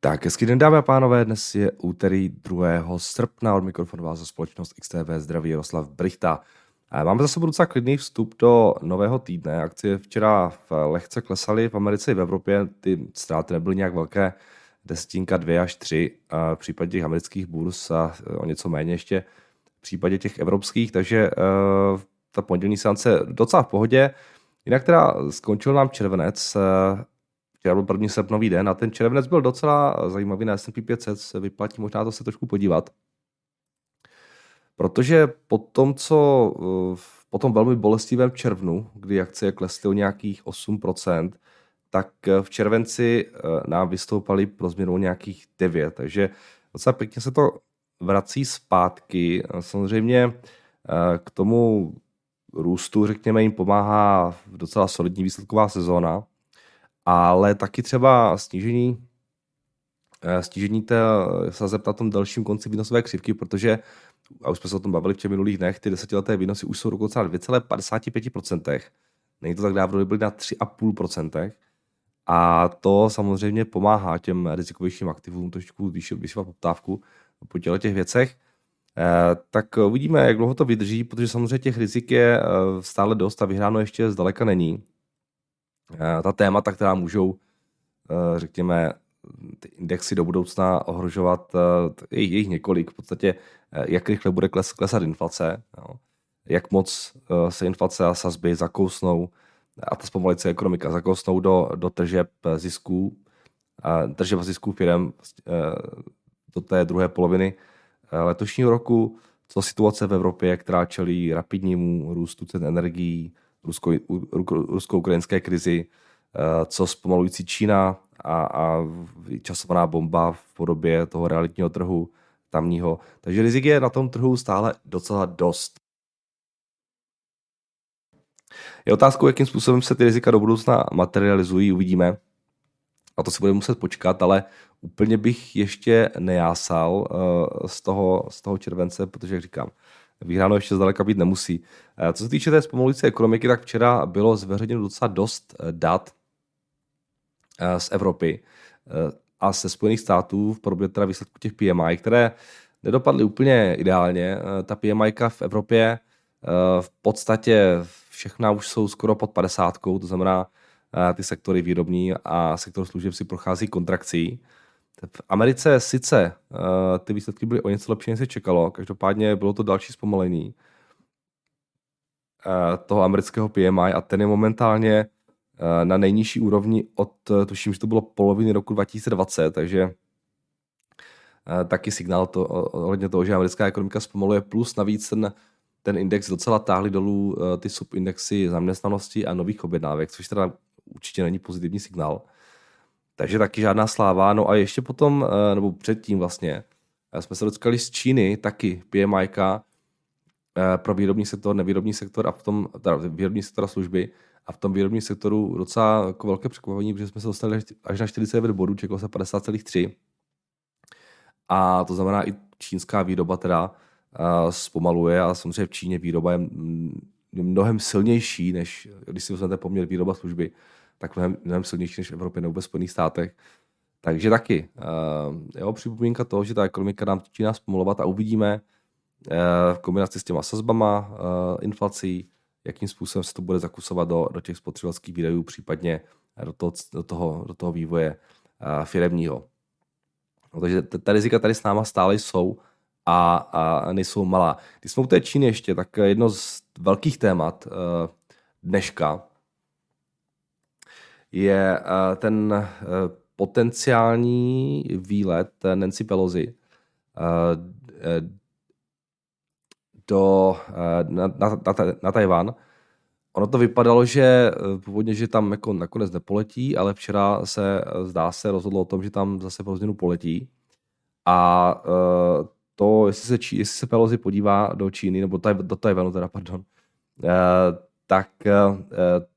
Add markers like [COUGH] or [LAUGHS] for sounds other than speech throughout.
Tak, hezký den dámy a pánové, dnes je úterý 2. srpna, od mikrofonu vás za společnost XTV zdraví Jaroslav Brichta. Máme za sebou docela klidný vstup do nového týdne. Akcie včera lehce klesaly v Americe i v Evropě, ty ztráty nebyly nějak velké, desetinka 2 až 3 v případě těch amerických burs a o něco méně ještě v případě těch evropských, takže uh, ta pondělní seance docela v pohodě. Jinak teda skončil nám červenec, Včera byl první srpnový den a ten červenec byl docela zajímavý na S&P 500, se vyplatí možná to se trošku podívat. Protože po tom, co po tom velmi bolestivém červnu, kdy akcie klesly o nějakých 8%, tak v červenci eh, nám vystoupaly pro změnu nějakých 9, takže docela pěkně se to vrací zpátky. Samozřejmě eh, k tomu růstu, řekněme, jim pomáhá docela solidní výsledková sezóna, ale taky třeba snížení eh, snížení té sazeb na tom dalším konci výnosové křivky, protože, a už jsme se o tom bavili v těch minulých dnech, ty desetileté výnosy už jsou dokonce na 2,55%. Není to tak dávno, byly na 3,5%. A to samozřejmě pomáhá těm rizikovějším aktivům trošku vyšovat poptávku po těle těch věcech. Eh, tak uvidíme, jak dlouho to vydrží, protože samozřejmě těch rizik je eh, stále dost a vyhráno ještě zdaleka není. Eh, ta témata, která můžou, eh, řekněme, ty indexy do budoucna ohrožovat, je jich několik. V podstatě, eh, jak rychle bude kles, klesat inflace, jo. jak moc se inflace a sazby zakousnou a ta zpomalice ekonomika zakousnou do, do tržeb zisků, tržeb zisků firm do té druhé poloviny letošního roku, co situace v Evropě, která čelí rapidnímu růstu cen energií, rusko-ukrajinské krizi, eh, co zpomalující Čína a, a časovaná bomba v podobě toho realitního trhu tamního. Takže rizik je na tom trhu stále docela dost. Je otázkou, jakým způsobem se ty rizika do budoucna materializují, uvidíme. A to se bude muset počkat, ale úplně bych ještě nejásal uh, z, toho, z toho července, protože, jak říkám, vyhráno ještě zdaleka být nemusí. Eh, co se týče té zpomalující ekonomiky, tak včera bylo zveřejněno docela dost eh, dat eh, z Evropy a ze Spojených států v podobě teda výsledku těch PMI, které nedopadly úplně ideálně. Ta PMI v Evropě v podstatě všechna už jsou skoro pod 50, to znamená ty sektory výrobní a sektor služeb si prochází kontrakcí. V Americe sice uh, ty výsledky byly o něco lepší, než se čekalo, každopádně bylo to další zpomalení uh, toho amerického PMI a ten je momentálně uh, na nejnižší úrovni od, tuším, že to bylo poloviny roku 2020, takže uh, taky signál to, ohledně toho, že americká ekonomika zpomaluje, plus navíc ten, ten index docela táhli dolů uh, ty subindexy zaměstnanosti a nových objednávek, což teda určitě není pozitivní signál. Takže taky žádná sláva. No a ještě potom, eh, nebo předtím vlastně, eh, jsme se dotkali z Číny taky PMI eh, pro výrobní sektor, nevýrobní sektor a v tom, teda výrobní sektor a služby a v tom výrobním sektoru docela jako velké překvapení, protože jsme se dostali až na 49 bodů, čekalo se 50,3. A to znamená i čínská výroba teda zpomaluje a samozřejmě v Číně výroba je mnohem silnější, než když si vezmete poměr výroba služby tak mnohem, mnohem silnější než v Evropě nebo ve Spojených státech. Takže taky, uh, jo, připomínka toho, že ta ekonomika nám začíná zpomalovat a uvidíme uh, v kombinaci s těma sazbama, uh, inflací, jakým způsobem se to bude zakusovat do, do těch spotřebitelských výdajů, případně do toho, do toho, do toho vývoje firemního. No, takže ta rizika tady s náma stále jsou a, a nejsou malá. Když jsme u té Číny ještě, tak jedno z velkých témat dneška je eh, ten eh, potenciální výlet Nancy Pelosi eh, do, na, na, na, na Tajvan. Ono to vypadalo, že původně, že tam jako nakonec nepoletí, ale včera se zdá se rozhodlo o tom, že tam zase pro změnu poletí. A to, jestli se, jestli se Pelosi podívá do Číny, nebo do Tajvanu teda, pardon, tak eh,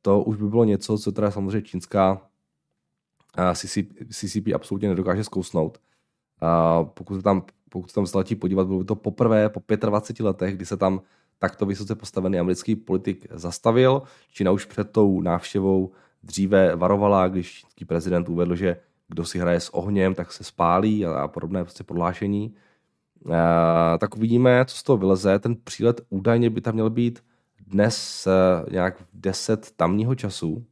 to už by bylo něco, co teda samozřejmě čínská CCP, eh, CCP absolutně nedokáže zkousnout. Pokud se tam, pokud se tam zlatí podívat, bylo by to poprvé po 25 letech, kdy se tam takto vysoce postavený americký politik zastavil. Čína už před tou návštěvou dříve varovala, když čínský prezident uvedl, že kdo si hraje s ohněm, tak se spálí a, podobné prostě prohlášení. Uh, tak uvidíme, co z toho vyleze. Ten přílet údajně by tam měl být dnes uh, nějak v 10 tamního času.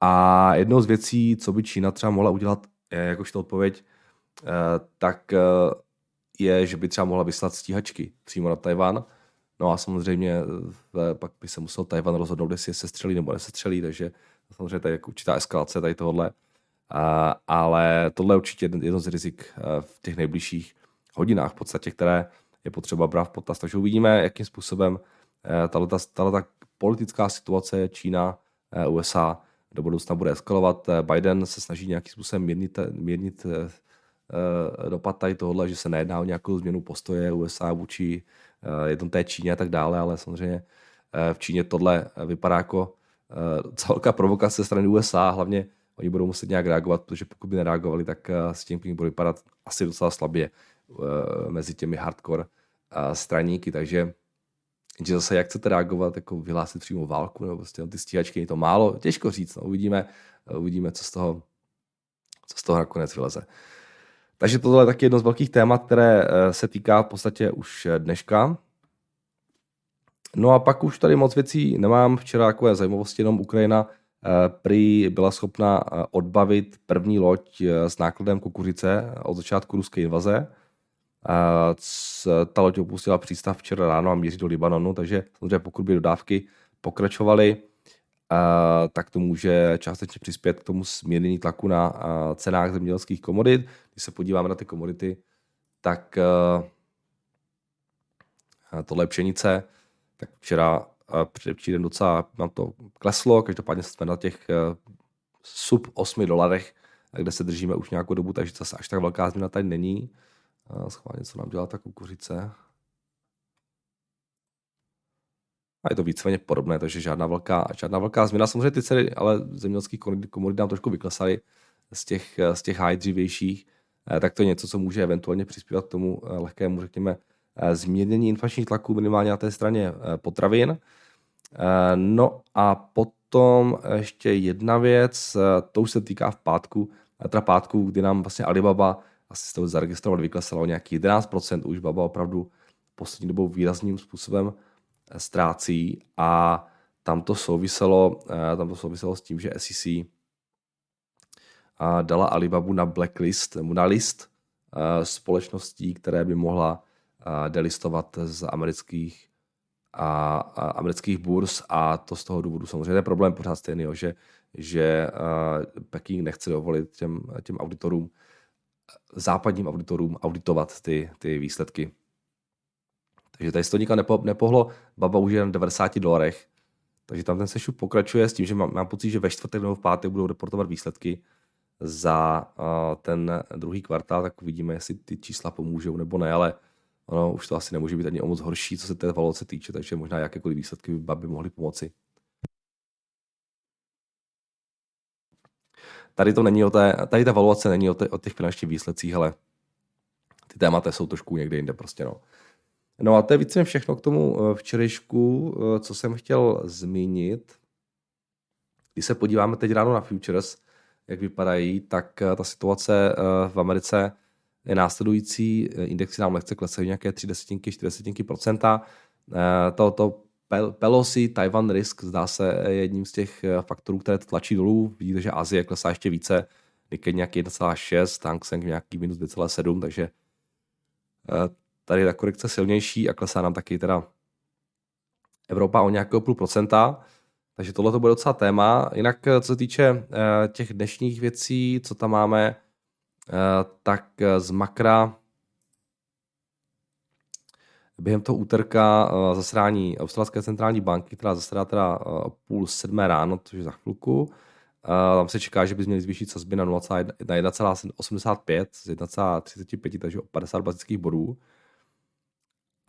A jednou z věcí, co by Čína třeba mohla udělat, jakožto odpověď, uh, tak je, že by třeba mohla vyslat stíhačky přímo na Tajvan. No a samozřejmě pak by se musel Tajvan rozhodnout, jestli je sestřelí nebo nesestřelí, takže samozřejmě tady je určitá eskalace tady tohle. Ale tohle je určitě jedno z rizik v těch nejbližších hodinách v podstatě, které je potřeba brát v potaz. Takže uvidíme, jakým způsobem tato politická situace Čína, USA do budoucna bude eskalovat. Biden se snaží nějakým způsobem mírnit, mírnit dopad tady tohle, že se nejedná o nějakou změnu postoje USA vůči jednoté Číně a tak dále, ale samozřejmě v Číně tohle vypadá jako celká provokace strany USA, hlavně oni budou muset nějak reagovat, protože pokud by nereagovali, tak s tím bude vypadat asi docela slabě mezi těmi hardcore straníky, takže že zase jak chcete reagovat, jako vyhlásit přímo válku, nebo prostě ty stíhačky, je to málo, těžko říct, no, uvidíme, uvidíme, co z toho, co z toho nakonec vyleze. Takže tohle je taky jedno z velkých témat, které se týká v podstatě už dneška. No a pak už tady moc věcí nemám. Včera takové zajímavosti, jenom Ukrajina prý byla schopna odbavit první loď s nákladem kukuřice od začátku ruské invaze. Ta loď opustila přístav včera ráno a míří do Libanonu, takže samozřejmě pokud by dodávky pokračovaly, tak to může částečně přispět k tomu zmírnění tlaku na cenách zemědělských komodit. Když se podíváme na ty komodity, tak tohle je pšenice, tak včera předevčírem docela nám to kleslo, každopádně jsme na těch sub 8 dolarech, kde se držíme už nějakou dobu, takže zase až tak velká změna tady není. Schválně, co nám dělá ta kukuřice. A je to víceméně podobné, takže žádná velká, žádná velká změna. Samozřejmě ty ceny, ale zemědělských komodit nám trošku vyklesaly z těch, z těch high dřívějších, eh, tak to je něco, co může eventuálně přispívat k tomu eh, lehkému, řekněme, eh, zmírnění inflačních tlaků minimálně na té straně potravin. No a potom ještě jedna věc, to už se týká v pátku, teda pátku, kdy nám vlastně Alibaba asi jste to zaregistrovali, vyklesalo nějaký 11%, už baba opravdu poslední dobou výrazným způsobem eh, ztrácí. A tam to souviselo, eh, tam to souviselo s tím, že SEC eh, dala Alibabu na blacklist, nebo na list společností, které by mohla delistovat z amerických a, a amerických burz. A to z toho důvodu samozřejmě je problém pořád stejný, že, že Peking nechce dovolit těm, těm auditorům západním auditorům auditovat ty, ty výsledky. Takže tady se to nikam nepo, nepohlo, baba už je na 90 dolarech, takže tam ten sešup pokračuje s tím, že mám, mám pocit, že ve čtvrtek nebo v pátek budou reportovat výsledky za uh, ten druhý kvartál, tak uvidíme, jestli ty čísla pomůžou nebo ne, ale ono už to asi nemůže být ani o moc horší, co se té valuace týče, takže možná jakékoliv výsledky by, by mohly pomoci. Tady to není o té, tady ta valuace není o, o těch finančních výsledcích, ale ty témata jsou trošku někde jinde prostě, no. No a to je více všechno k tomu eh, včerejšku, eh, co jsem chtěl zmínit. Když se podíváme teď ráno na futures, jak vypadají, tak eh, ta situace v Americe je následující. Indexy nám lehce klesají nějaké 3 desetinky, 4 desetinky procenta. To, to Pelosi, Taiwan Risk zdá se jedním z těch eh, faktorů, které to tlačí dolů. Vidíte, že Azie klesá ještě více, Nikkei nějaký 1,6, Hang Seng nějaký minus 2,7, takže eh, tady je ta korekce silnější a klesá nám taky teda Evropa o nějakého půl procenta, takže tohle to bude docela téma. Jinak eh, co se týče těch dnešních věcí, co tam máme, tak z makra během toho úterka uh, zasedání Australské centrální banky, která zasedá teda uh, půl sedmé ráno, což je za chvilku. Uh, tam se čeká, že by měli zvýšit sazby na 1,85 z 1,35, takže o 50 bazických bodů.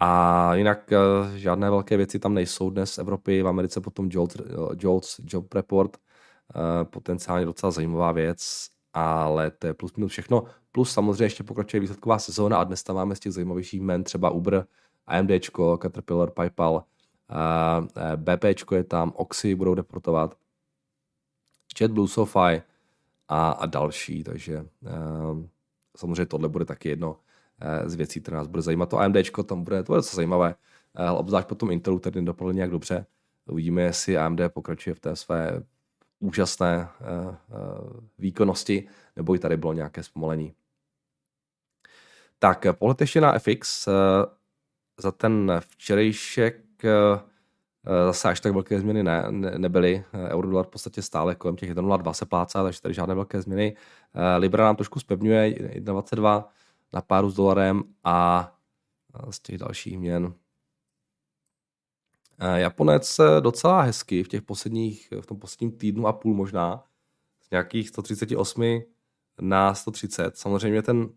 A jinak žádné velké věci tam nejsou dnes v Evropě, v Americe potom Jolts, Jolts Job Report, potenciálně docela zajímavá věc, ale to je plus minus všechno. Plus samozřejmě ještě pokračuje výsledková sezóna a dnes tam máme z těch zajímavějších men třeba Uber, AMD, Caterpillar, PayPal, BP je tam, Oxy budou deportovat, JetBlue, SoFi a, a další, takže samozřejmě tohle bude taky jedno z věcí, které nás bude zajímat. To AMD, tam bude, to bude docela zajímavé, obzvlášť potom Intelu, který nedopadl nějak dobře. Uvidíme, jestli AMD pokračuje v té své úžasné výkonnosti, nebo i tady bylo nějaké zpomalení. Tak, pohled ještě na FX. Eh, za ten včerejšek eh, zase až tak velké změny ne, ne, nebyly. Eurodolar v podstatě stále kolem těch 1,02 se plácá, takže tady žádné velké změny. Eh, Libra nám trošku spevňuje 1,22 na páru s dolarem a z těch dalších měn. Japonec docela hezky v těch posledních, v tom posledním týdnu a půl možná, z nějakých 138 na 130. Samozřejmě ten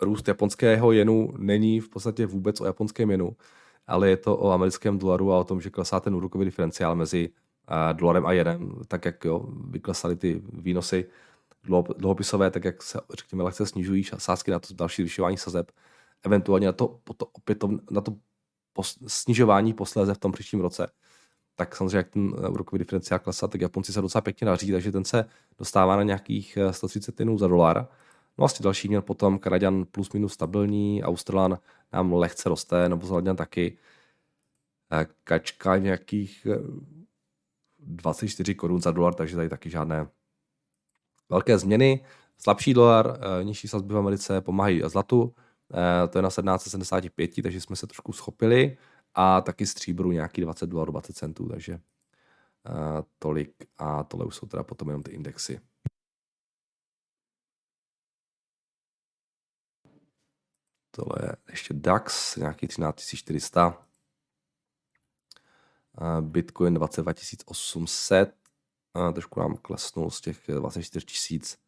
růst japonského jenu není v podstatě vůbec o japonském jenu, ale je to o americkém dolaru a o tom, že klesá ten úrokový diferenciál mezi dolarem a jenem, tak jak jo, vyklesaly ty výnosy dluhopisové, tak jak se, řekněme, lehce snižují sázky na to další zvyšování sazeb, eventuálně na to, to opět na to pos, snižování posléze v tom příštím roce, tak samozřejmě, jak ten úrokový diferenciál klesá, tak Japonci se docela pěkně naří, takže ten se dostává na nějakých 130 jenů za dolar. No a další měl potom Kanaďan plus minus stabilní, Australan nám lehce roste, nebo Zaladian taky. Eh, kačka nějakých 24 eh, korun za dolar, takže tady taky žádné velké změny. Slabší dolar, eh, nižší sazby v Americe pomáhají zlatu, to je na 1775, takže jsme se trošku schopili a taky stříbru nějaký 20 dolarů 20 centů, takže tolik a tohle už jsou teda potom jenom ty indexy. Tohle je ještě DAX, nějaký 13400. Bitcoin 22 800. Trošku nám klesnul z těch 24 tisíc.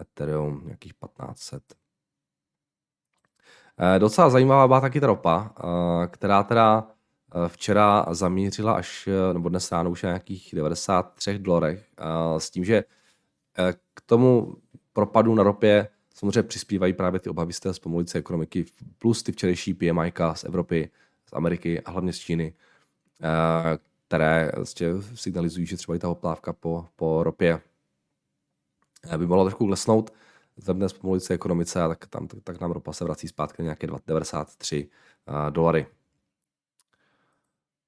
Ethereum nějakých 1500. Docela zajímavá byla taky ta ropa, která teda včera zamířila až, nebo dnes ráno už na nějakých 93 dolarech, s tím, že k tomu propadu na ropě samozřejmě přispívají právě ty obavy z té zpomalující ekonomiky, plus ty včerejší PMI z Evropy, z Ameriky a hlavně z Číny, eh, které vlastně signalizují, že třeba i ta oplávka po, po ropě eh, by mohla trošku klesnout vzhledem zpomalující ekonomice, tak, tam, tak nám ropa se vrací zpátky na nějaké 93 eh, dolary.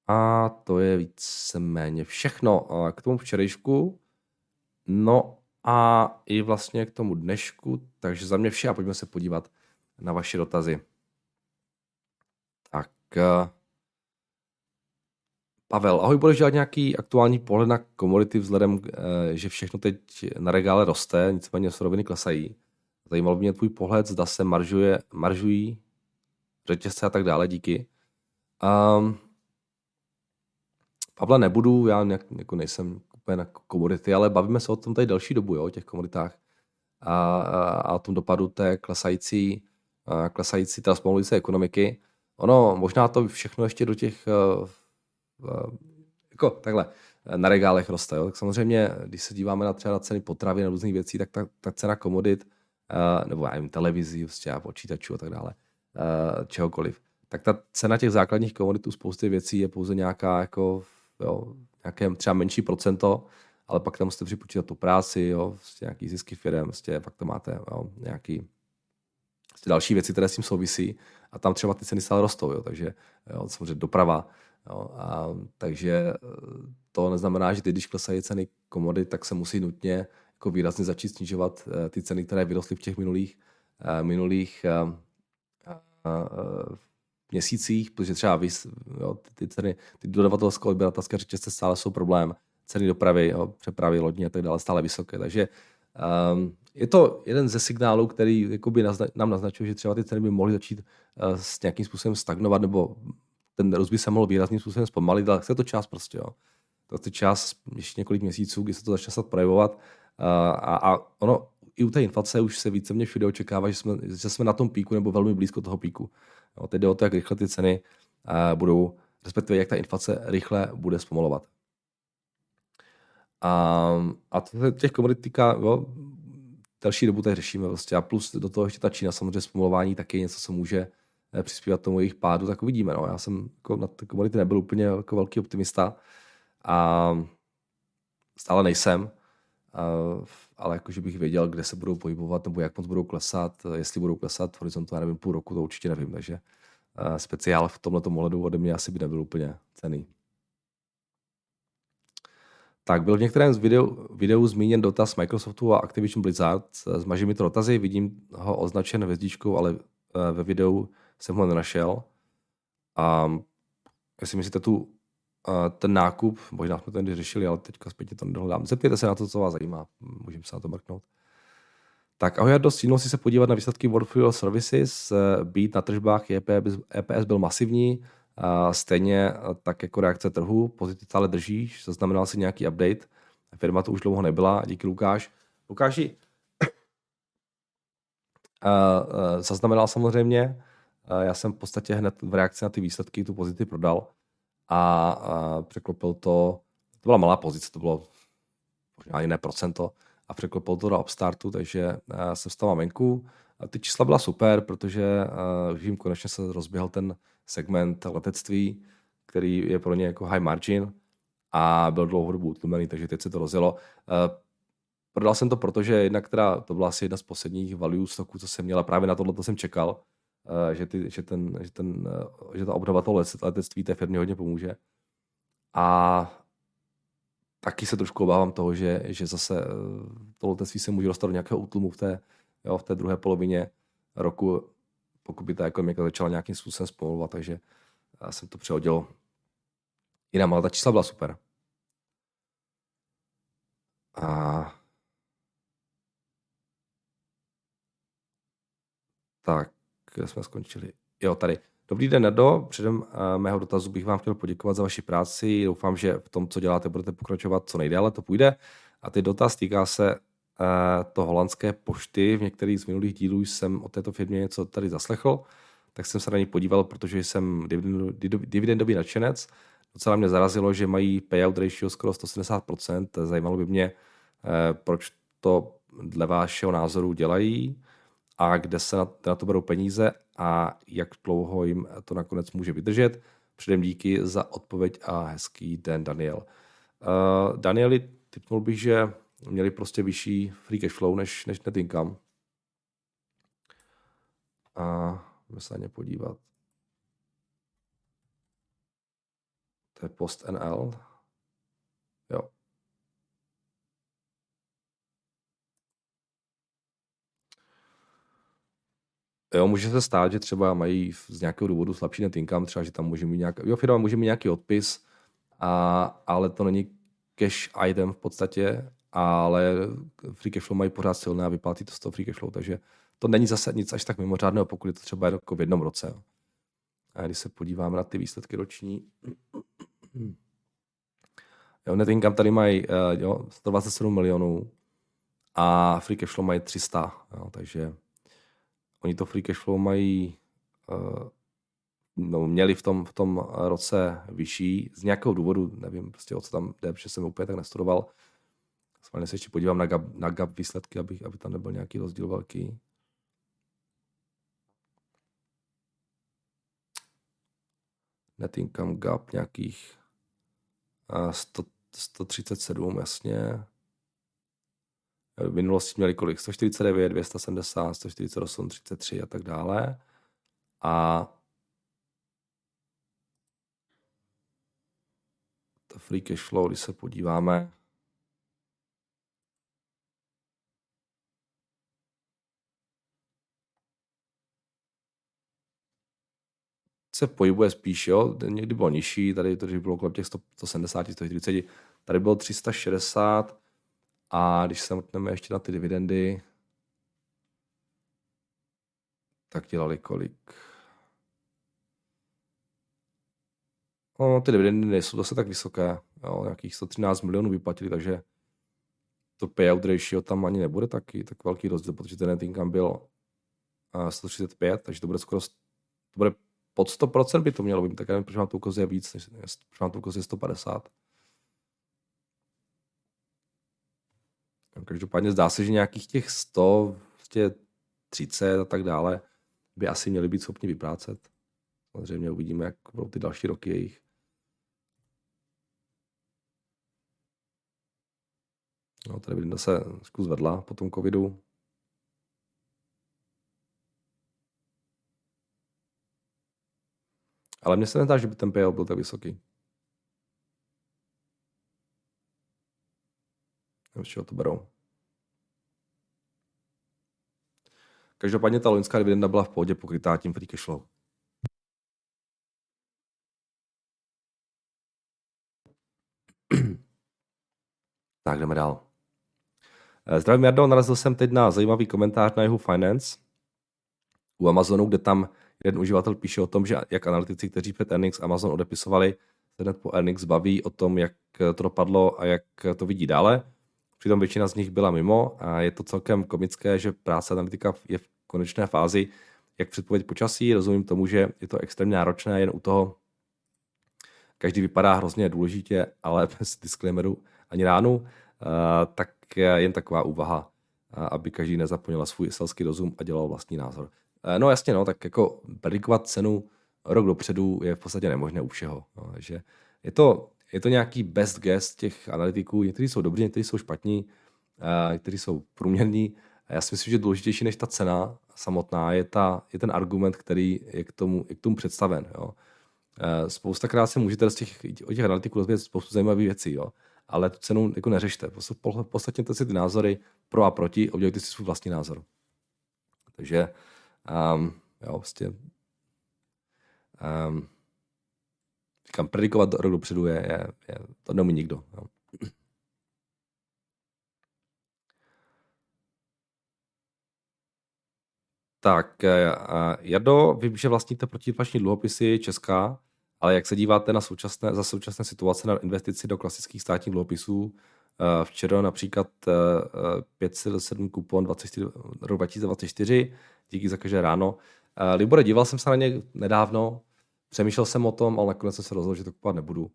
A to je víceméně všechno k tomu včerejšku. No a i vlastně k tomu dnešku. Takže za mě vše a pojďme se podívat na vaše dotazy. Tak. Eh, Pavel, ahoj, budeš dělat nějaký aktuální pohled na komodity vzhledem, eh, že všechno teď na regále roste, nicméně suroviny klesají. Zajímalo by mě tvůj pohled, zda se maržuje, maržují řetězce a tak dále, díky. Um, Pavle, nebudu, já nějak, jako nejsem úplně na komodity, ale bavíme se o tom tady další dobu, jo, o těch komoditách a, a, a o tom dopadu té klesající, a klesající transformující ekonomiky. Ono možná to všechno ještě do těch, uh, jako takhle, na regálech roste. Jo. Tak samozřejmě, když se díváme na třeba na ceny potravy, na různých věcí, tak ta, ta cena komodit, uh, nebo já nevím, televizí, a počítačů a tak dále, uh, čehokoliv, tak ta cena těch základních komoditů spousty věcí je pouze nějaká jako jo, nějaké třeba menší procento, ale pak tam musíte připočítat tu práci, jo, vlastně nějaký zisky firm, vlastně pak to máte jo, nějaký vlastně další věci, které s tím souvisí. A tam třeba ty ceny stále rostou, jo, takže jo, samozřejmě doprava, jo, a, takže eh, to neznamená, že ty, když klesají ceny komodit, tak se musí nutně jako výrazně začít snižovat uh, ty ceny, které vyrostly v těch minulých, uh, minulých měsících, protože třeba vy, jo, ty, ceny, ty dodavatelské odběratelské řetězce stále jsou problém, ceny dopravy, jo, přepravy lodní a tak dále stále vysoké. Takže um, je to jeden ze signálů, který jakoby nazna, nám naznačuje, že třeba ty ceny by mohly začít uh, s nějakým způsobem stagnovat, nebo ten růst by se mohl výrazným způsobem zpomalit, ale chce to čas prostě. Jo. To je čas ještě několik měsíců, kdy se to začne projevovat. Uh, a, a ono i u té inflace už se více mě všude očekává, že jsme, že jsme na tom píku nebo velmi blízko toho píku. Jo, teď jde o to, jak rychle ty ceny uh, budou, respektive jak ta inflace rychle bude zpomalovat. A, a to těch komodit týká, jo, další dobu tady řešíme vlastně. A plus do toho ještě ta Čína, samozřejmě zpomalování taky něco, co může eh, přispívat tomu jejich pádu, tak uvidíme. No. Já jsem jako na ty komodity nebyl úplně jako velký optimista a stále nejsem. Ale jakože bych věděl, kde se budou pohybovat nebo jak moc budou klesat, jestli budou klesat v horizontu, já nevím, půl roku, to určitě nevím, takže speciál v tomhle ohledu ode mě asi by nebyl úplně cený. Tak byl v některém z videu, videu zmíněn dotaz Microsoftu a Activision Blizzard. Zmaží mi to dotazy, vidím ho označen hvězdičkou, ale eh, ve videu jsem ho nenašel. A jestli myslíte tu, eh, ten nákup, možná jsme to řešili, ale teďka zpětně to nedohledám. Zeptejte se na to, co vás zajímá. Můžeme se na to mrknout. Tak ahoj, dost si se podívat na výsledky World Fuel Services. Být na tržbách EPS, EPS byl masivní, Stejně tak jako reakce trhu, pozitiv stále držíš, zaznamenal si nějaký update, firma to už dlouho nebyla, díky Lukáš. Lukáši, [COUGHS] zaznamenal samozřejmě, já jsem v podstatě hned v reakci na ty výsledky tu pozici prodal a, překlopil to, to byla malá pozice, to bylo možná jiné procento a překlopil to do Upstartu, takže jsem vstal venku. A ty čísla byla super, protože uh, jim konečně se rozběhl ten segment letectví, který je pro ně jako high margin a byl dlouhodobu utlumený, takže teď se to rozjelo. Uh, prodal jsem to, protože jednak teda to byla asi jedna z posledních value stoků, co jsem měl a právě na tohle jsem čekal, že, ty, že, ten, že, ten, uh, že ta obnova toho letectví té firmě hodně pomůže. A taky se trošku obávám toho, že, že zase to letectví se může dostat do nějakého útlumu v té, jo, v té druhé polovině roku, pokud by ta ekonomika začala nějakým způsobem zpomalovat, takže já jsem to přehodil jinam, ale ta čísla byla super. A tak, kde jsme skončili? Jo, tady. Dobrý den, Nado. Předem uh, mého dotazu bych vám chtěl poděkovat za vaši práci. Doufám, že v tom, co děláte, budete pokračovat co nejdéle, to půjde. A ty dotaz týká se Eh, to holandské pošty. V některých z minulých dílů jsem o této firmě něco tady zaslechl, tak jsem se na ní podíval, protože jsem dividendový nadšenec. Docela mě zarazilo, že mají payout ratio skoro 170%. Zajímalo by mě, eh, proč to dle vašeho názoru dělají a kde se na, to berou peníze a jak dlouho jim to nakonec může vydržet. Předem díky za odpověď a hezký den, Daniel. Uh, Danieli, typnul bych, že měli prostě vyšší free cash flow než, než net income. A můžeme se na ně podívat. To je post NL. Jo, může se stát, že třeba mají z nějakého důvodu slabší net income, třeba, že tam může mít nějaký, jo, firma může mít nějaký odpis, a, ale to není cash item v podstatě ale free cash flow mají pořád silné a vyplatí to z toho free cash flow, takže to není zase nic až tak mimořádného, pokud je to třeba jako v jednom roce. A když se podíváme na ty výsledky roční, jo, net income tady mají uh, jo, 127 milionů a free cash flow mají 300, jo, takže oni to free cash flow mají uh, no, měli v tom, v tom roce vyšší, z nějakého důvodu, nevím prostě o co tam jde, protože jsem úplně tak nestudoval, Schválně se ještě podívám na gap, na gap výsledky, aby, aby tam nebyl nějaký rozdíl velký. Net income gap nějakých 100, 137, jasně. V minulosti měli kolik? 149, 270, 148, 33 a tak dále. A to free cash flow, když se podíváme, se pohybuje spíš, jo, někdy bylo nižší, tady to bylo kolem těch 170, 140, tady bylo 360 a když se mrtneme ještě na ty dividendy, tak dělali kolik? No, ty dividendy nejsou zase tak vysoké, jo, nějakých 113 milionů vyplatili, takže to payout ratio tam ani nebude taky tak velký rozdíl, protože ten net income byl 135, takže to bude skoro to bude pod 100% by to mělo být, tak nevím, proč vám to ukazuje víc, než, proč vám to ukazuje 150. Každopádně zdá se, že nějakých těch 100, 30 a tak dále by asi měli být schopni vyprácet. Samozřejmě uvidíme, jak budou ty další roky jejich. No, tady vidím, se trošku zvedla po tom covidu. Ale mně se nedá, že by ten payout byl tak vysoký. Z čeho to berou? Každopádně ta loňská dividenda byla v pohodě pokrytá tím free cash flow. [CLEARS THROAT] tak jdeme dál. Eh, zdravím Jardo, narazil jsem teď na zajímavý komentář na jeho Finance u Amazonu, kde tam jeden uživatel píše o tom, že jak analytici, kteří před earnings Amazon odepisovali, se hned po earnings baví o tom, jak to dopadlo a jak to vidí dále. Přitom většina z nich byla mimo a je to celkem komické, že práce analytika je v konečné fázi, jak předpověď počasí. Rozumím tomu, že je to extrémně náročné jen u toho, každý vypadá hrozně důležitě, ale [LAUGHS] bez disclaimeru ani ránu, tak jen taková úvaha, aby každý nezapomněl svůj selský rozum a dělal vlastní názor. No jasně, no, tak jako predikovat cenu rok dopředu je v podstatě nemožné u všeho. No, že je to, je to nějaký best guess těch analytiků, někteří jsou dobří, někteří jsou špatní, někteří jsou průměrní. Já si myslím, že důležitější než ta cena samotná je, ta, je ten argument, který je k tomu, je k tomu představen. Jo. Spoustakrát se můžete z těch, o těch analytiků rozvědět spoustu zajímavých věcí, jo. ale tu cenu jako neřešte. V podstatě si ty názory pro a proti udělejte si svůj vlastní názor. Takže um, jo, vlastně um, říkám, predikovat rok dopředu je, je, je to neumí nikdo. Jo. Tak, eh, Jado, vím, že vlastníte protiinflační dluhopisy Česká, ale jak se díváte na současné, za současné situace na investici do klasických státních dluhopisů? Eh, včera například 5,7 eh, kupon 24, rok 2024, díky za každé ráno. Libore, díval jsem se na ně nedávno, přemýšlel jsem o tom, ale nakonec jsem se rozhodl, že to kupovat nebudu,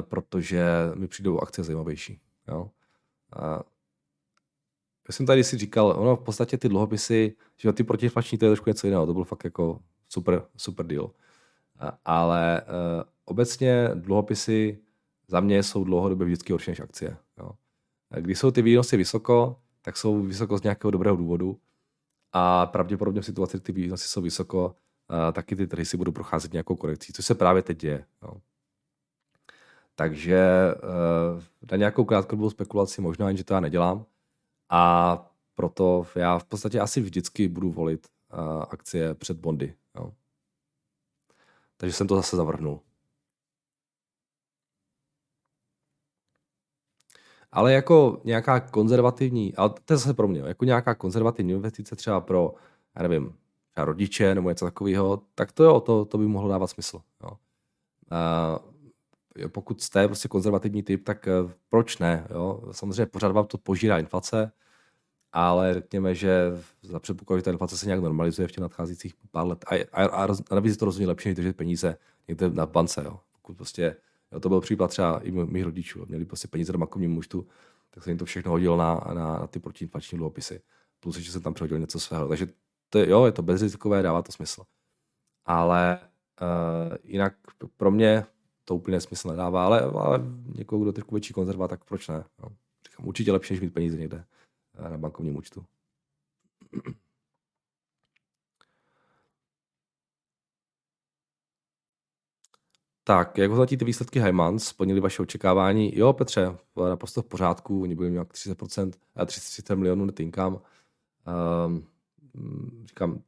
protože mi přijdou akce zajímavější. Jo? Já jsem tady si říkal, ono v podstatě ty dluhopisy, že ty protiinflační, to je trošku něco jiného, to byl fakt jako super, super deal. Ale uh, obecně dluhopisy za mě jsou dlouhodobě vždycky horší než akcie. Jo. Když jsou ty výnosy vysoko, tak jsou vysoko z nějakého dobrého důvodu a pravděpodobně v situaci, kdy ty výnosy jsou vysoko, uh, taky ty trhy si budou procházet nějakou korekcí, což se právě teď děje. Jo. Takže uh, na nějakou krátkodobou spekulaci možná, že to já nedělám, a proto já v podstatě asi vždycky budu volit uh, akcie před bondy. Jo. Takže jsem to zase zavrhnul. Ale jako nějaká konzervativní, ale to je zase pro mě, jako nějaká konzervativní investice třeba pro, já nevím, třeba rodiče nebo něco takového, tak to jo, to, to by mohlo dávat smysl. Jo. Uh, pokud jste prostě konzervativní typ, tak uh, proč ne? Jo? Samozřejmě pořád vám to požírá inflace, ale řekněme, že za předpokladu, že ta inflace se nějak normalizuje v těch nadcházejících pár let. A, a, a, a navíc je to rozhodně lepší, než držet peníze někde na bance. Jo. Pokud prostě, jo, to byl případ třeba i mých rodičů. Jo. Měli prostě peníze na bankovním účtu, tak se jim to všechno hodilo na, na, na ty protiinflační dluhopisy. Plus, že se tam přehodil něco svého. Takže to je, jo, je to bezrizikové, dává to smysl. Ale uh, jinak pro mě to úplně smysl nedává, ale, ale někoho, kdo trošku větší konzerva, tak proč ne? Jo. Říkám, určitě lepší, než mít peníze někde na bankovním účtu. [CLEARS THROAT] Tak, jak hodnotíte ty výsledky Heimans? Splnili vaše očekávání? Jo, Petře, naprosto v pořádku. Oni byli nějak 30%, 30 milionů net income. Um, říkám,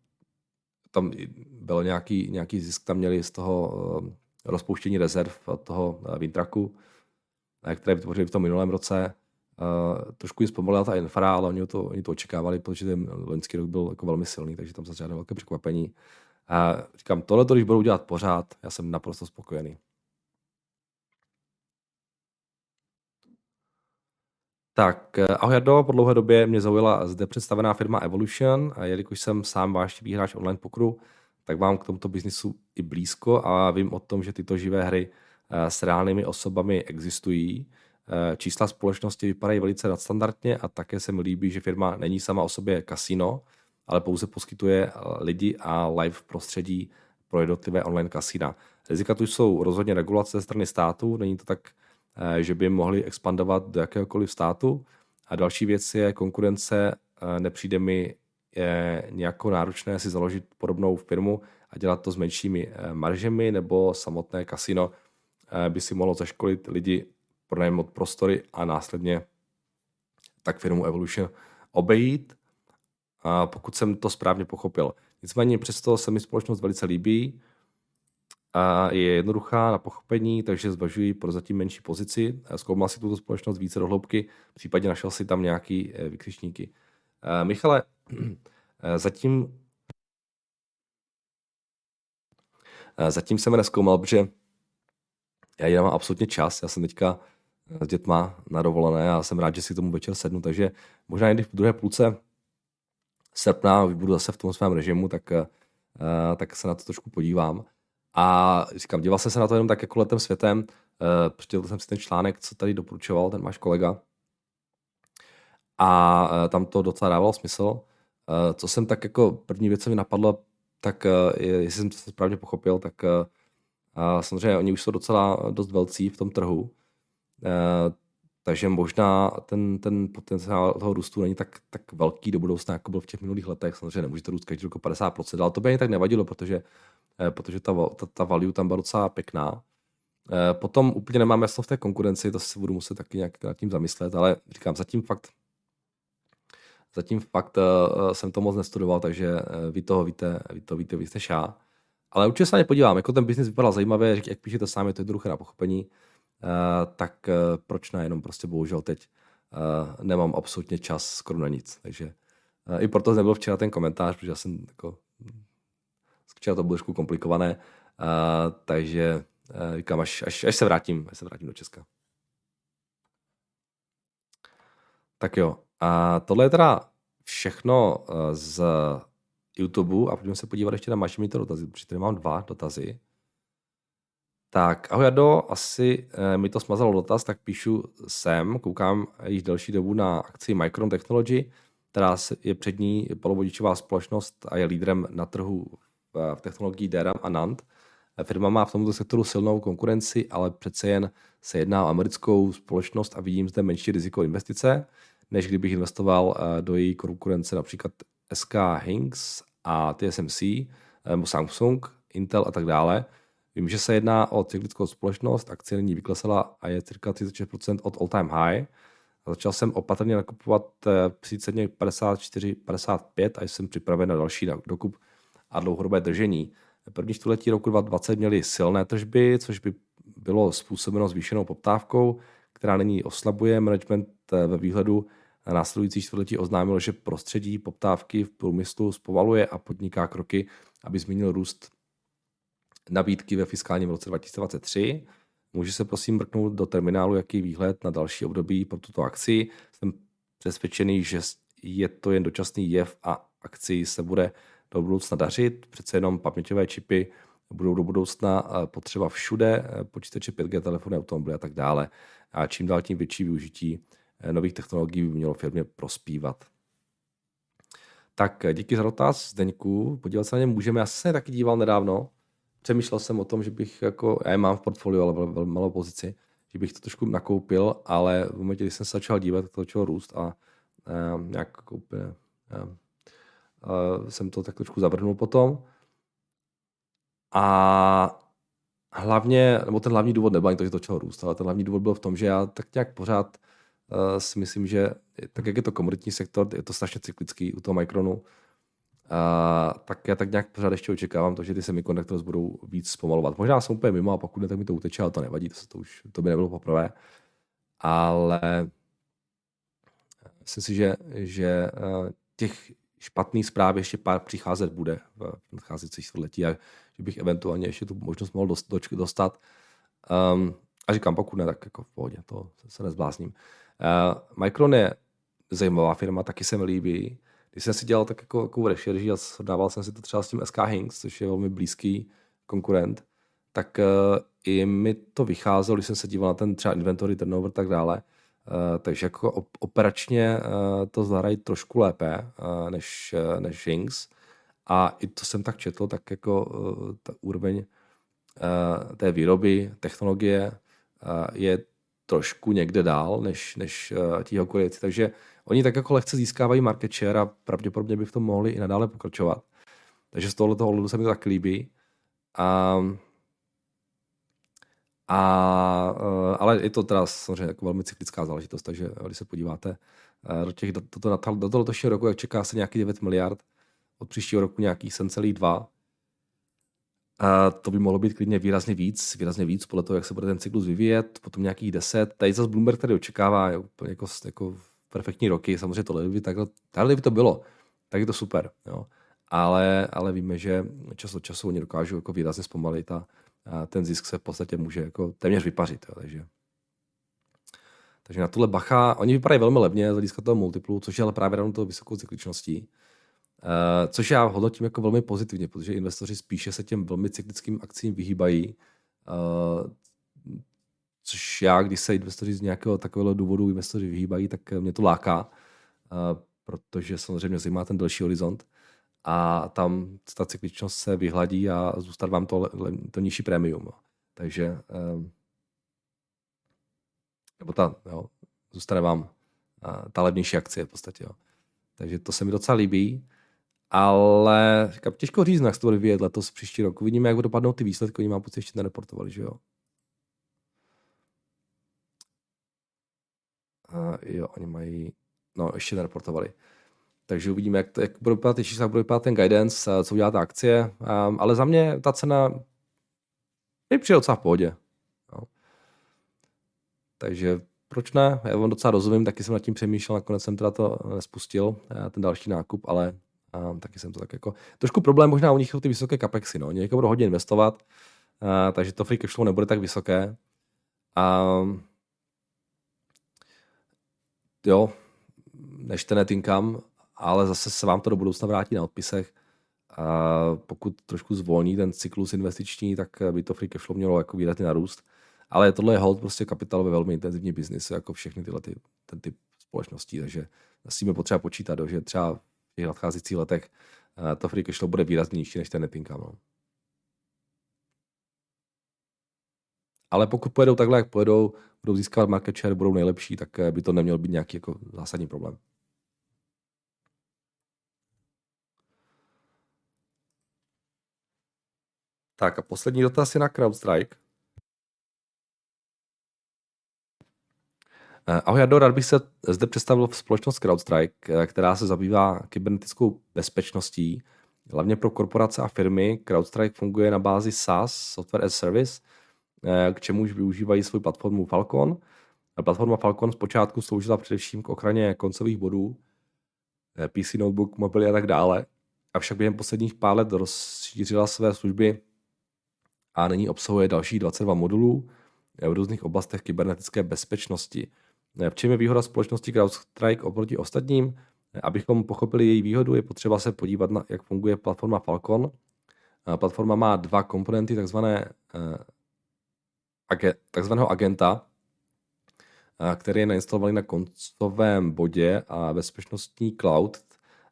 tam bylo nějaký, nějaký zisk, tam měli z toho um, rozpouštění rezerv toho uh, Wintraku, které vytvořili v tom minulém roce. Trošku jim zpomalila ta infra, ale oni to, oni to očekávali, protože ten loňský rok byl jako velmi silný, takže tam se žádné velké překvapení. Říkám, tohle, když budou dělat pořád, já jsem naprosto spokojený. Tak, eh, ahoj Jardo, po dlouhé době mě zaujala zde představená firma Evolution a jelikož jsem sám váš výhráč online pokru, tak vám k tomuto biznisu i blízko a vím o tom, že tyto živé hry eh, s reálnými osobami existují. Eh, čísla společnosti vypadají velice nadstandardně a také se mi líbí, že firma není sama o sobě kasino, ale pouze poskytuje lidi a live prostředí pro jednotlivé online kasína. Rizika tu jsou rozhodně regulace ze strany státu, není to tak že by mohli expandovat do jakéhokoliv státu. A další věc je konkurence. Nepřijde mi nějakou náročné si založit podobnou firmu a dělat to s menšími maržemi, nebo samotné kasino by si mohlo zaškolit lidi pronajmout prostory a následně tak firmu Evolution obejít, pokud jsem to správně pochopil. Nicméně přesto se mi společnost velice líbí a je jednoduchá na pochopení, takže zvažuji pro zatím menší pozici. Zkoumal si tuto společnost více do hloubky, případně našel si tam nějaký eh, vykřičníky. Eh, Michale, [CLEARS THROAT] eh, zatím zatím jsem je neskoumal, protože já mám absolutně čas. Já jsem teďka s dětma na dovolené a jsem rád, že si tomu večer sednu, takže možná někdy v druhé půlce srpna budu zase v tom svém režimu, tak, tak se na to trošku podívám. A říkám, díval jsem se na to jenom tak jako letem světem, uh, jsem si ten článek, co tady doporučoval ten váš kolega. A uh, tam to docela dávalo smysl. Uh, co jsem tak jako první věc, co mi napadlo, tak uh, jestli jsem to správně pochopil, tak uh, samozřejmě oni už jsou docela dost velcí v tom trhu. Uh, takže možná ten, ten potenciál toho růstu není tak, tak velký do budoucna, jako byl v těch minulých letech. Samozřejmě nemůže to růst každý rok 50%, ale to by ani tak nevadilo, protože, protože ta, ta, ta value tam byla docela pěkná. Eh, potom úplně nemám jasno v té konkurenci, to si budu muset taky nějak nad tím zamyslet, ale říkám, zatím fakt zatím fakt uh, jsem to moc nestudoval, takže vy toho víte, vy to víte víte šá. Ale určitě se na ně podívám, jako ten biznis vypadal zajímavě, jak píšete to je jednoduché na pochopení. Eh, tak eh, proč ne, jenom prostě bohužel teď eh, nemám absolutně čas skoro na nic. Takže i proto nebyl včera ten komentář, protože já jsem jako včera to bylo trošku komplikované, takže říkám, až, až, až, se vrátím, až se vrátím do Česka. Tak jo, a tohle je teda všechno z YouTube a pojďme se podívat ještě na to dotazy, protože tady mám dva dotazy. Tak, ahoj Jado, asi e, mi to smazalo dotaz, tak píšu sem, koukám již delší dobu na akci Micron Technology, která je přední polovodičová společnost a je lídrem na trhu v, technologii DRAM a NAND. Firma má v tomto sektoru silnou konkurenci, ale přece jen se jedná o americkou společnost a vidím zde menší riziko investice, než kdybych investoval eh, do její konkurence například SK Hynix a TSMC, nebo Samsung, Intel a tak dále. Vím, že se jedná o cyklickou společnost, akcie nyní vyklesala a je cirka 36% od all time high. Začal jsem opatrně nakupovat eh, při ceně 54-55 a jsem připraven na další dokup a dlouhodobé držení. První čtvrtletí roku 2020 měli silné tržby, což by bylo způsobeno zvýšenou poptávkou, která nyní oslabuje. Management eh, ve výhledu na následující čtvrtletí oznámil, že prostředí poptávky v průmyslu zpovaluje a podniká kroky, aby zmínil růst nabídky ve fiskálním roce 2023. Může se prosím mrknout do terminálu, jaký výhled na další období pro tuto akci. Jsem přesvědčený, že je to jen dočasný jev a akci se bude do budoucna dařit. Přece jenom paměťové čipy budou do budoucna eh, potřeba všude, eh, počítače 5G, telefony, automobily a tak dále. A čím dál tím větší využití eh, nových technologií by mělo firmě prospívat. Tak díky za dotaz, Zdeňku. Podívat se na ně můžeme. Já se taky díval nedávno přemýšlel jsem o tom, že bych jako, já je mám v portfoliu, ale velmi malou pozici, že bych to trošku nakoupil, ale v momentě, kdy jsem se začal dívat, to začalo růst a uh, nějak jako úplně, uh, jsem to tak trošku zavrhnul potom. A hlavně, nebo ten hlavní důvod nebyl ani to, že to začalo růst, ale ten hlavní důvod byl v tom, že já tak nějak pořád uh, si myslím, že tak jak je to komoditní sektor, je to strašně cyklický u toho Micronu, Uh, tak já tak nějak pořád ještě očekávám to, že ty semiconductors budou víc zpomalovat. Možná jsem úplně mimo a pokud ne, tak mi to uteče, ale to nevadí, to, to, už, to by nebylo poprvé. Ale myslím si, že, že těch špatných zpráv ještě pár přicházet bude v nadcházejících století a že bych eventuálně ještě tu možnost mohl dost, dostat. Um, a říkám, pokud ne, tak jako v pohodě, to se nezblázním. Uh, Micron je zajímavá firma, taky se mi líbí. Když jsem si dělal tak jako, jako rešerži a srovnával jsem si to třeba s tím SK Hinks, což je velmi blízký konkurent, tak uh, i mi to vycházelo, když jsem se díval na ten třeba inventory turnover tak dále, takže jako op- operačně uh, to zahrají trošku lépe uh, než, než Hinks. A i to jsem tak četl, tak jako ta úroveň té výroby, technologie je trošku někde dál než, než ti Korejci. Takže oni tak jako lehce získávají market share a pravděpodobně by v tom mohli i nadále pokračovat. Takže z tohoto ohledu se mi to tak líbí. A, a, uh, ale je to teda samozřejmě jako velmi cyklická záležitost, takže když se podíváte uh, do, těch, do, do, do, do toho letošního roku, jak čeká se nějaký 9 miliard, od příštího roku nějakých 7,2, a to by mohlo být klidně výrazně víc, výrazně víc podle toho, jak se bude ten cyklus vyvíjet, potom nějakých 10. Tady zase Bloomberg tady očekává úplně jako, jako perfektní roky, samozřejmě tohle by takhle, takhle by to bylo, tak je to super, jo. Ale, ale víme, že čas od času oni dokážou jako výrazně zpomalit a, a ten zisk se v podstatě může jako téměř vypařit, jo, takže takže na tuhle bacha, oni vypadají velmi levně z hlediska toho multiplu, což je ale právě rovnou toho vysokou cykličností. Uh, což já hodnotím jako velmi pozitivně, protože investoři spíše se těm velmi cyklickým akcím vyhýbají. Uh, což já, když se investoři z nějakého takového důvodu investoři vyhýbají, tak mě to láká, uh, protože samozřejmě zajímá ten delší horizont a tam ta cykličnost se vyhladí a zůstat vám to, to nižší prémium. Takže nebo ta, jo, zůstane vám ta levnější akcie v podstatě. Jo. Takže to se mi docela líbí. Ale říkám, těžko říct, jak se to bude vyvíjet letos příští rok. Uvidíme, jak dopadnou ty výsledky, oni mám pocit, ještě nereportovali, že jo. A jo, oni mají, no ještě nereportovali. Takže uvidíme, jak, to, jak bude vypadat čísla, jak bude vypadat ten guidance, co udělá ta akcie. Um, ale za mě ta cena je přijde docela v pohodě. No. Takže proč ne? Já vám docela rozumím, taky jsem nad tím přemýšlel, nakonec jsem teda to nespustil, eh, ten další nákup, ale a taky jsem to tak jako... Trošku problém možná u nich jsou ty vysoké capexy, no. Oni jako budou hodně investovat, a, takže to free cashflow nebude tak vysoké. A, jo, než ten net income, ale zase se vám to do budoucna vrátí na odpisech. A pokud trošku zvolní ten cyklus investiční, tak by to free cashflow mělo jako výrazně narůst. Ale tohle je hold prostě kapitálově velmi intenzivní biznis, jako všechny tyhle ty, ten typ společností, takže s tím je potřeba počítat, že třeba těch nadcházejících letech eh, to free cash flow bude výrazně nižší než ten net income. No. Ale pokud pojedou takhle, jak pojedou, budou získávat market share, budou nejlepší, tak eh, by to neměl být nějaký jako zásadní problém. Tak a poslední dotaz je na CrowdStrike. Eh, ahoj Jado, rád bych se zde představil v společnost CrowdStrike, eh, která se zabývá kybernetickou bezpečností. Hlavně pro korporace a firmy CrowdStrike funguje na bázi SaaS, Software as Service, eh, k čemuž využívají svou platformu Falcon. Platforma Falcon zpočátku sloužila především k ochraně koncových bodů, PC, notebook, mobily a tak dále. Avšak během posledních pár let rozšířila své služby a nyní obsahuje dalších 22 modulů v různých oblastech kybernetické bezpečnosti. V čem je výhoda společnosti CrowdStrike oproti ostatním? Abychom pochopili její výhodu, je potřeba se podívat na, jak funguje platforma Falcon. Platforma má dva komponenty, takzvané, eh, takzvaného agenta, eh, který je nainstalovaný na koncovém bodě a bezpečnostní cloud.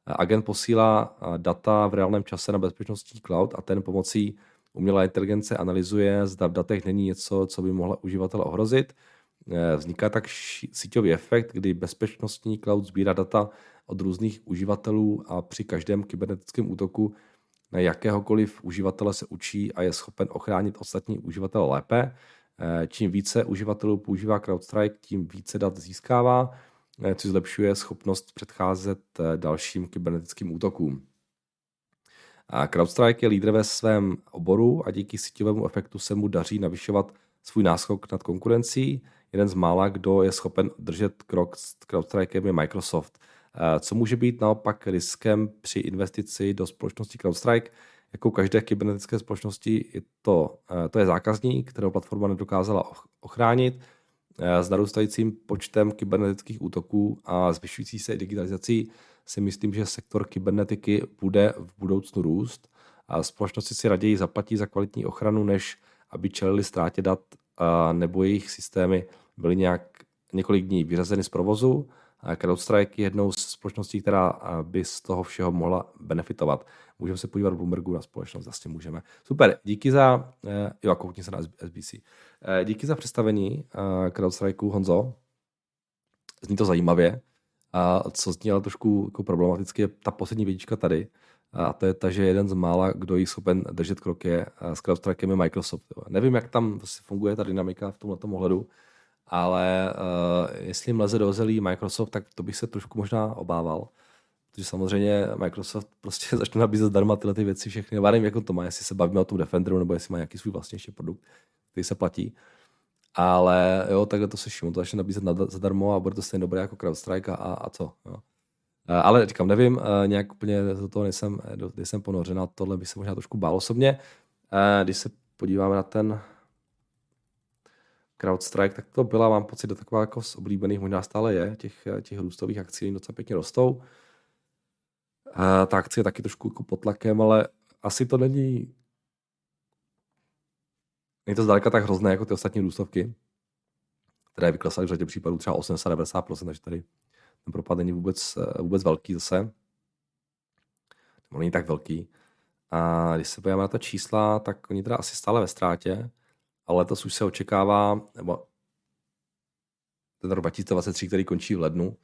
Agent posílá eh, data v reálném čase na bezpečnostní cloud a ten pomocí umělé inteligence analyzuje, zda v datech není něco, co by mohlo uživatele ohrozit Eh, vzniká tak síťový efekt, kdy bezpečnostní cloud sbírá data od různých uživatelů a při každém kybernetickém útoku na jakéhokoliv uživatele se učí a je schopen ochránit ostatní uživatele lépe. Eh, čím více uživatelů používá CrowdStrike, tím více dat získává, eh, což zlepšuje schopnost předcházet dalším kybernetickým útokům. A CrowdStrike je lídr ve svém oboru a díky síťovému efektu se mu daří navyšovat svůj náskok nad konkurencí jeden z mála, kdo je schopen držet krok s CrowdStrikem je Microsoft. Co může být naopak riskem při investici do společnosti CrowdStrike? Jako každé kybernetické společnosti je to, to je zákazník, kterého platforma nedokázala ochránit. Eh, s narůstajícím počtem kybernetických útoků a zvyšující se digitalizací si myslím, že sektor kybernetiky bude v budoucnu růst a společnosti si raději zaplatí za kvalitní ochranu, než aby čelili ztrátě dat nebo jejich systémy byly nějak několik dní vyřazeny z provozu CrowdStrike je jednou z společností, která by z toho všeho mohla benefitovat. Můžeme se podívat v Bloombergu na společnost, vlastně můžeme. Super, díky za, jo, koukni se na SBC. Díky za představení CrowdStrikeu, Honzo. Zní to zajímavě. A co zní ale trošku jako problematicky je ta poslední vědička tady. A to je ta, že jeden z mála, kdo jí schopen držet krok je s CrowdStrikem je Microsoft. Nevím, jak tam vlastně funguje ta dynamika v tomhle ohledu, ale uh, jestli jim leze do zelí Microsoft, tak to bych se trošku možná obával. Protože samozřejmě Microsoft [LAUGHS] prostě začne nabízet zdarma tyhle ty věci všechny. Nevím, jak to má, jestli se bavíme o tom Defenderu, nebo jestli má nějaký svůj vlastní produkt, který se platí. Ale jo, takhle to se šimo, to začne nabízet zadarmo a bude to stejně dobré jako CrowdStrike a, a co. Jo. Eh, ale říkám, nevím, eh, nějak úplně do toho nejsem, nejsem ponořen a tohle by se možná trošku bál osobně. Když se podíváme na ten CrowdStrike, tak to byla, mám pocit, do taková jako z oblíbených, možná stále je, těch, těch růstových akcí docela pěkně rostou. A ta akcie je taky trošku jako pod tlakem, ale asi to není není to zdaleka tak hrozné jako ty ostatní růstovky, které vyklesaly v řadě případů třeba 80-90%, takže tady ten propad není vůbec, vůbec velký zase. On není tak velký. A když se podíváme na ta čísla, tak oni teda asi stále ve ztrátě ale letos už se očekává, nebo ten rok 2023, který končí v lednu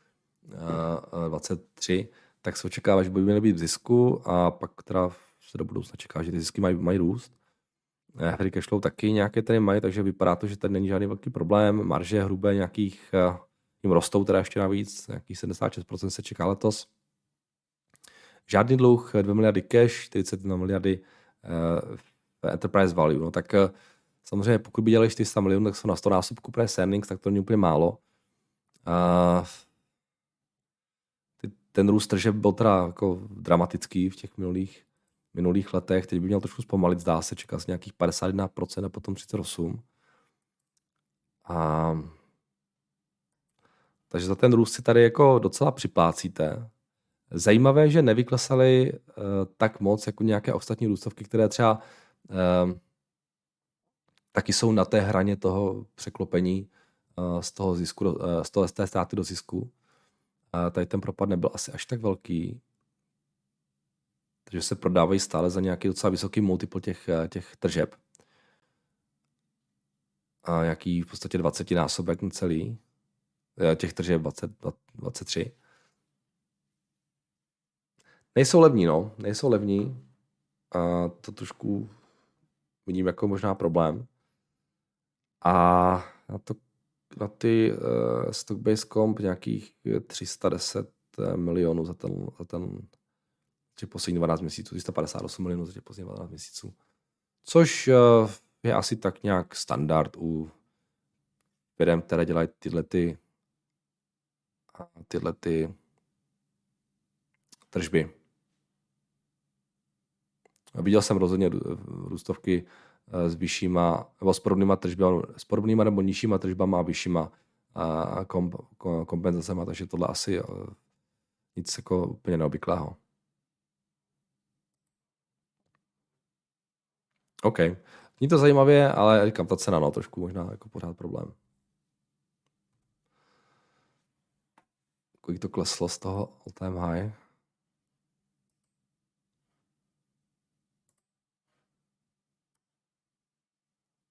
uh, 23, tak se očekává, že by měly být v zisku a pak teda se do budoucna čeká, že ty zisky mají, mají růst. Free cash flow taky nějaké tady mají, takže vypadá to, že tady není žádný velký problém. Marže hrubé nějakých, jim rostou teda ještě navíc, nějakých 76% se čeká letos. Žádný dluh, 2 miliardy cash, 41 miliardy uh, enterprise value. No, tak uh, Samozřejmě, pokud by dělali 400 milionů, tak jsou na 100 násobku price earnings, tak to není úplně málo. A ten růst tržeb byl teda jako dramatický v těch minulých, minulých letech. Teď by měl trošku zpomalit, zdá se, čeká z nějakých 51% a potom 38%. A takže za ten růst si tady jako docela připlácíte. Zajímavé, že nevyklesaly uh, tak moc jako nějaké ostatní růstovky, které třeba uh, taky jsou na té hraně toho překlopení uh, z toho zisku, uh, z, toho, z té ztráty do zisku. Uh, tady ten propad nebyl asi až tak velký, takže se prodávají stále za nějaký docela vysoký multiple těch, těch tržeb. A nějaký v podstatě 20 násobek celý. Těch tržeb 20, 23. Nejsou levní, no. Nejsou levní. A to trošku vidím jako možná problém. A na, to, na ty uh, stock-based comp nějakých 310 eh, milionů za ten, za ten těch poslední 12 měsíců, 358 milionů za těch poslední 12 měsíců. Což uh, je asi tak nějak standard u firm, které dělají tyhle ty tyhle ty tržby. Viděl jsem rozhodně růstovky s vyššíma, nebo s podobnýma tržbama, s podobnýma nebo nižšíma tržbama a vyššíma komp, kompenzacema, takže tohle asi e, nic jako úplně neobvyklého. OK. Není to zajímavě, ale říkám, ta cena, no, trošku možná jako pořád problém. Kolik to kleslo z toho all time high?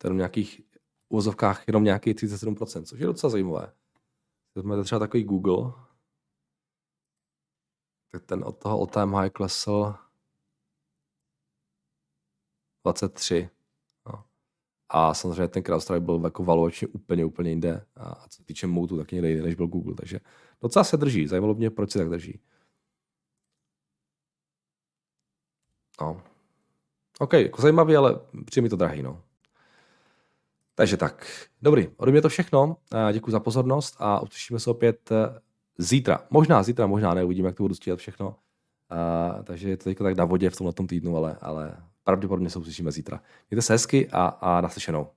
To je nějakých uvozovkách jenom nějakých 37%, což je docela zajímavé. Máme třeba takový Google, tak ten od toho all-time high klesl 23. No. A samozřejmě ten CrowdStrike byl jako valuačně úplně, úplně jinde. A co týče Moutu, taky někde jinde, než byl Google. Takže docela se drží. Zajímalo mě, proč se tak drží. No. OK, jako zajímavý, ale přijde mi to drahý, no. Takže tak, dobrý, ode mě to všechno. Děkuji za pozornost a uslyšíme se opět eh, zítra. Možná zítra, možná ne, uvidíme, jak to budu stíhat všechno. Uh, takže je to teďka tak na vodě v tomhle týdnu, ale, ale pravděpodobně se uslyšíme zítra. Mějte se hezky a, a naslyšenou.